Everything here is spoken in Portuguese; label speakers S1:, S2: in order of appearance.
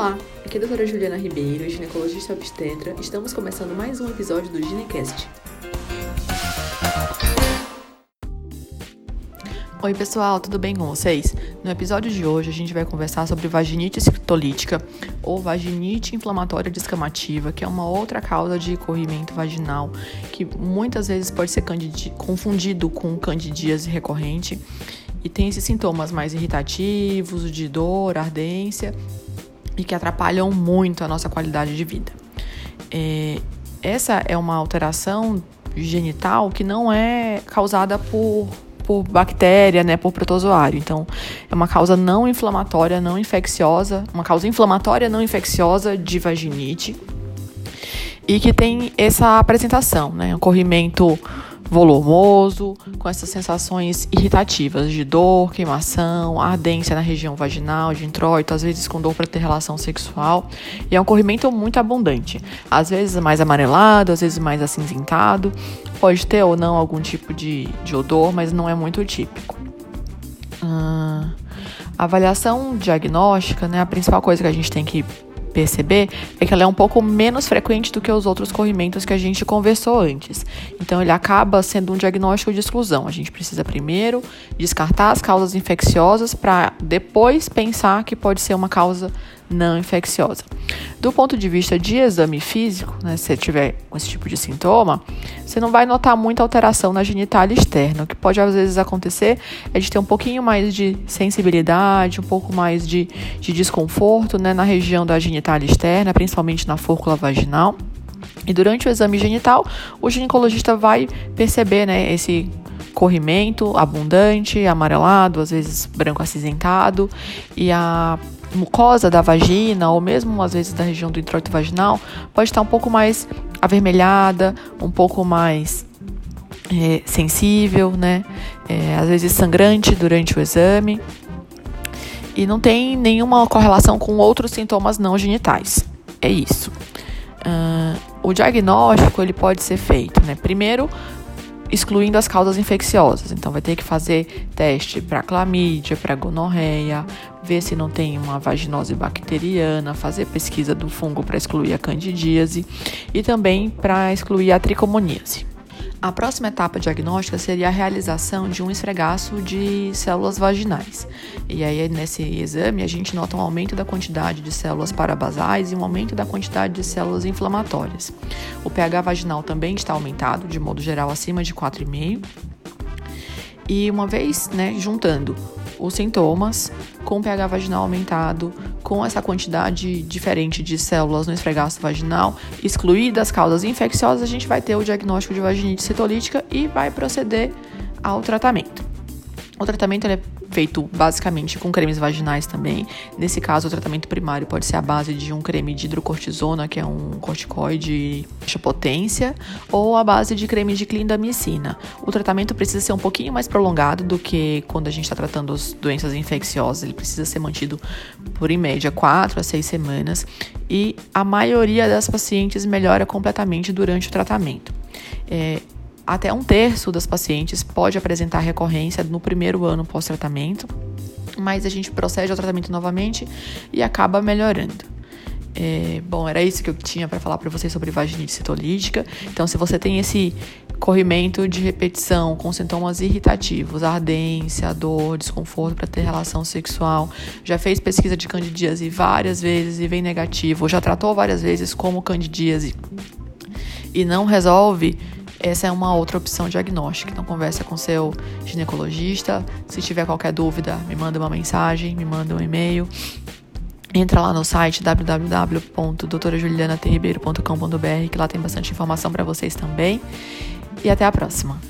S1: Olá, aqui é a doutora Juliana Ribeiro, ginecologista obstetra. Estamos começando mais um episódio do Ginecast. Oi pessoal, tudo bem com vocês? No episódio de hoje a gente vai conversar sobre vaginite citolítica ou vaginite inflamatória descamativa, que é uma outra causa de corrimento vaginal que muitas vezes pode ser confundido com candidíase recorrente e tem esses sintomas mais irritativos, de dor, ardência e que atrapalham muito a nossa qualidade de vida. É, essa é uma alteração genital que não é causada por por bactéria, né, por protozoário. Então, é uma causa não inflamatória, não infecciosa, uma causa inflamatória não infecciosa de vaginite e que tem essa apresentação, né, um corrimento volumoso, com essas sensações irritativas de dor, queimação, ardência na região vaginal, de introito, às vezes com dor para ter relação sexual. E é um corrimento muito abundante, às vezes mais amarelado, às vezes mais acinzentado. Pode ter ou não algum tipo de, de odor, mas não é muito típico. Ah, avaliação diagnóstica, né, a principal coisa que a gente tem que perceber é que ela é um pouco menos frequente do que os outros corrimentos que a gente conversou antes. Então, ele acaba sendo um diagnóstico de exclusão. A gente precisa primeiro descartar as causas infecciosas para depois pensar que pode ser uma causa não infecciosa. Do ponto de vista de exame físico, né, se você tiver esse tipo de sintoma, você não vai notar muita alteração na genitália externa. O que pode às vezes acontecer é de ter um pouquinho mais de sensibilidade, um pouco mais de, de desconforto né, na região da genitália externa, principalmente na fórcula vaginal. E durante o exame genital, o ginecologista vai perceber né, esse corrimento abundante, amarelado, às vezes branco acinzentado, e a mucosa da vagina, ou mesmo às vezes da região do introito vaginal, pode estar um pouco mais avermelhada, um pouco mais é, sensível, né? É, às vezes sangrante durante o exame. E não tem nenhuma correlação com outros sintomas não genitais. É isso. Uh, o diagnóstico ele pode ser feito, né? Primeiro, excluindo as causas infecciosas. Então, vai ter que fazer teste para clamídia, para gonorreia, ver se não tem uma vaginose bacteriana, fazer pesquisa do fungo para excluir a candidíase e também para excluir a tricomoníase. A próxima etapa diagnóstica seria a realização de um esfregaço de células vaginais. E aí, nesse exame, a gente nota um aumento da quantidade de células parabasais e um aumento da quantidade de células inflamatórias. O pH vaginal também está aumentado, de modo geral, acima de 4,5. E uma vez né, juntando os sintomas com pH vaginal aumentado, com essa quantidade diferente de células no esfregaço vaginal, excluídas as causas infecciosas, a gente vai ter o diagnóstico de vaginite citolítica e vai proceder ao tratamento. O tratamento é feito basicamente com cremes vaginais também. Nesse caso, o tratamento primário pode ser a base de um creme de hidrocortisona, que é um corticoide de potência, ou a base de creme de clindamicina. O tratamento precisa ser um pouquinho mais prolongado do que quando a gente está tratando as doenças infecciosas. Ele precisa ser mantido por, em média, 4 a 6 semanas. E a maioria das pacientes melhora completamente durante o tratamento. É, até um terço das pacientes pode apresentar recorrência no primeiro ano pós-tratamento, mas a gente procede ao tratamento novamente e acaba melhorando. É, bom, era isso que eu tinha para falar para vocês sobre vaginite citolítica. Então, se você tem esse corrimento de repetição com sintomas irritativos, ardência, dor, desconforto para ter relação sexual, já fez pesquisa de candidíase várias vezes e vem negativo, já tratou várias vezes como candidíase e não resolve, essa é uma outra opção diagnóstica. Então, conversa com seu ginecologista. Se tiver qualquer dúvida, me manda uma mensagem, me manda um e-mail. Entra lá no site www.doutorajulianaterribeiro.com.br que lá tem bastante informação para vocês também. E até a próxima.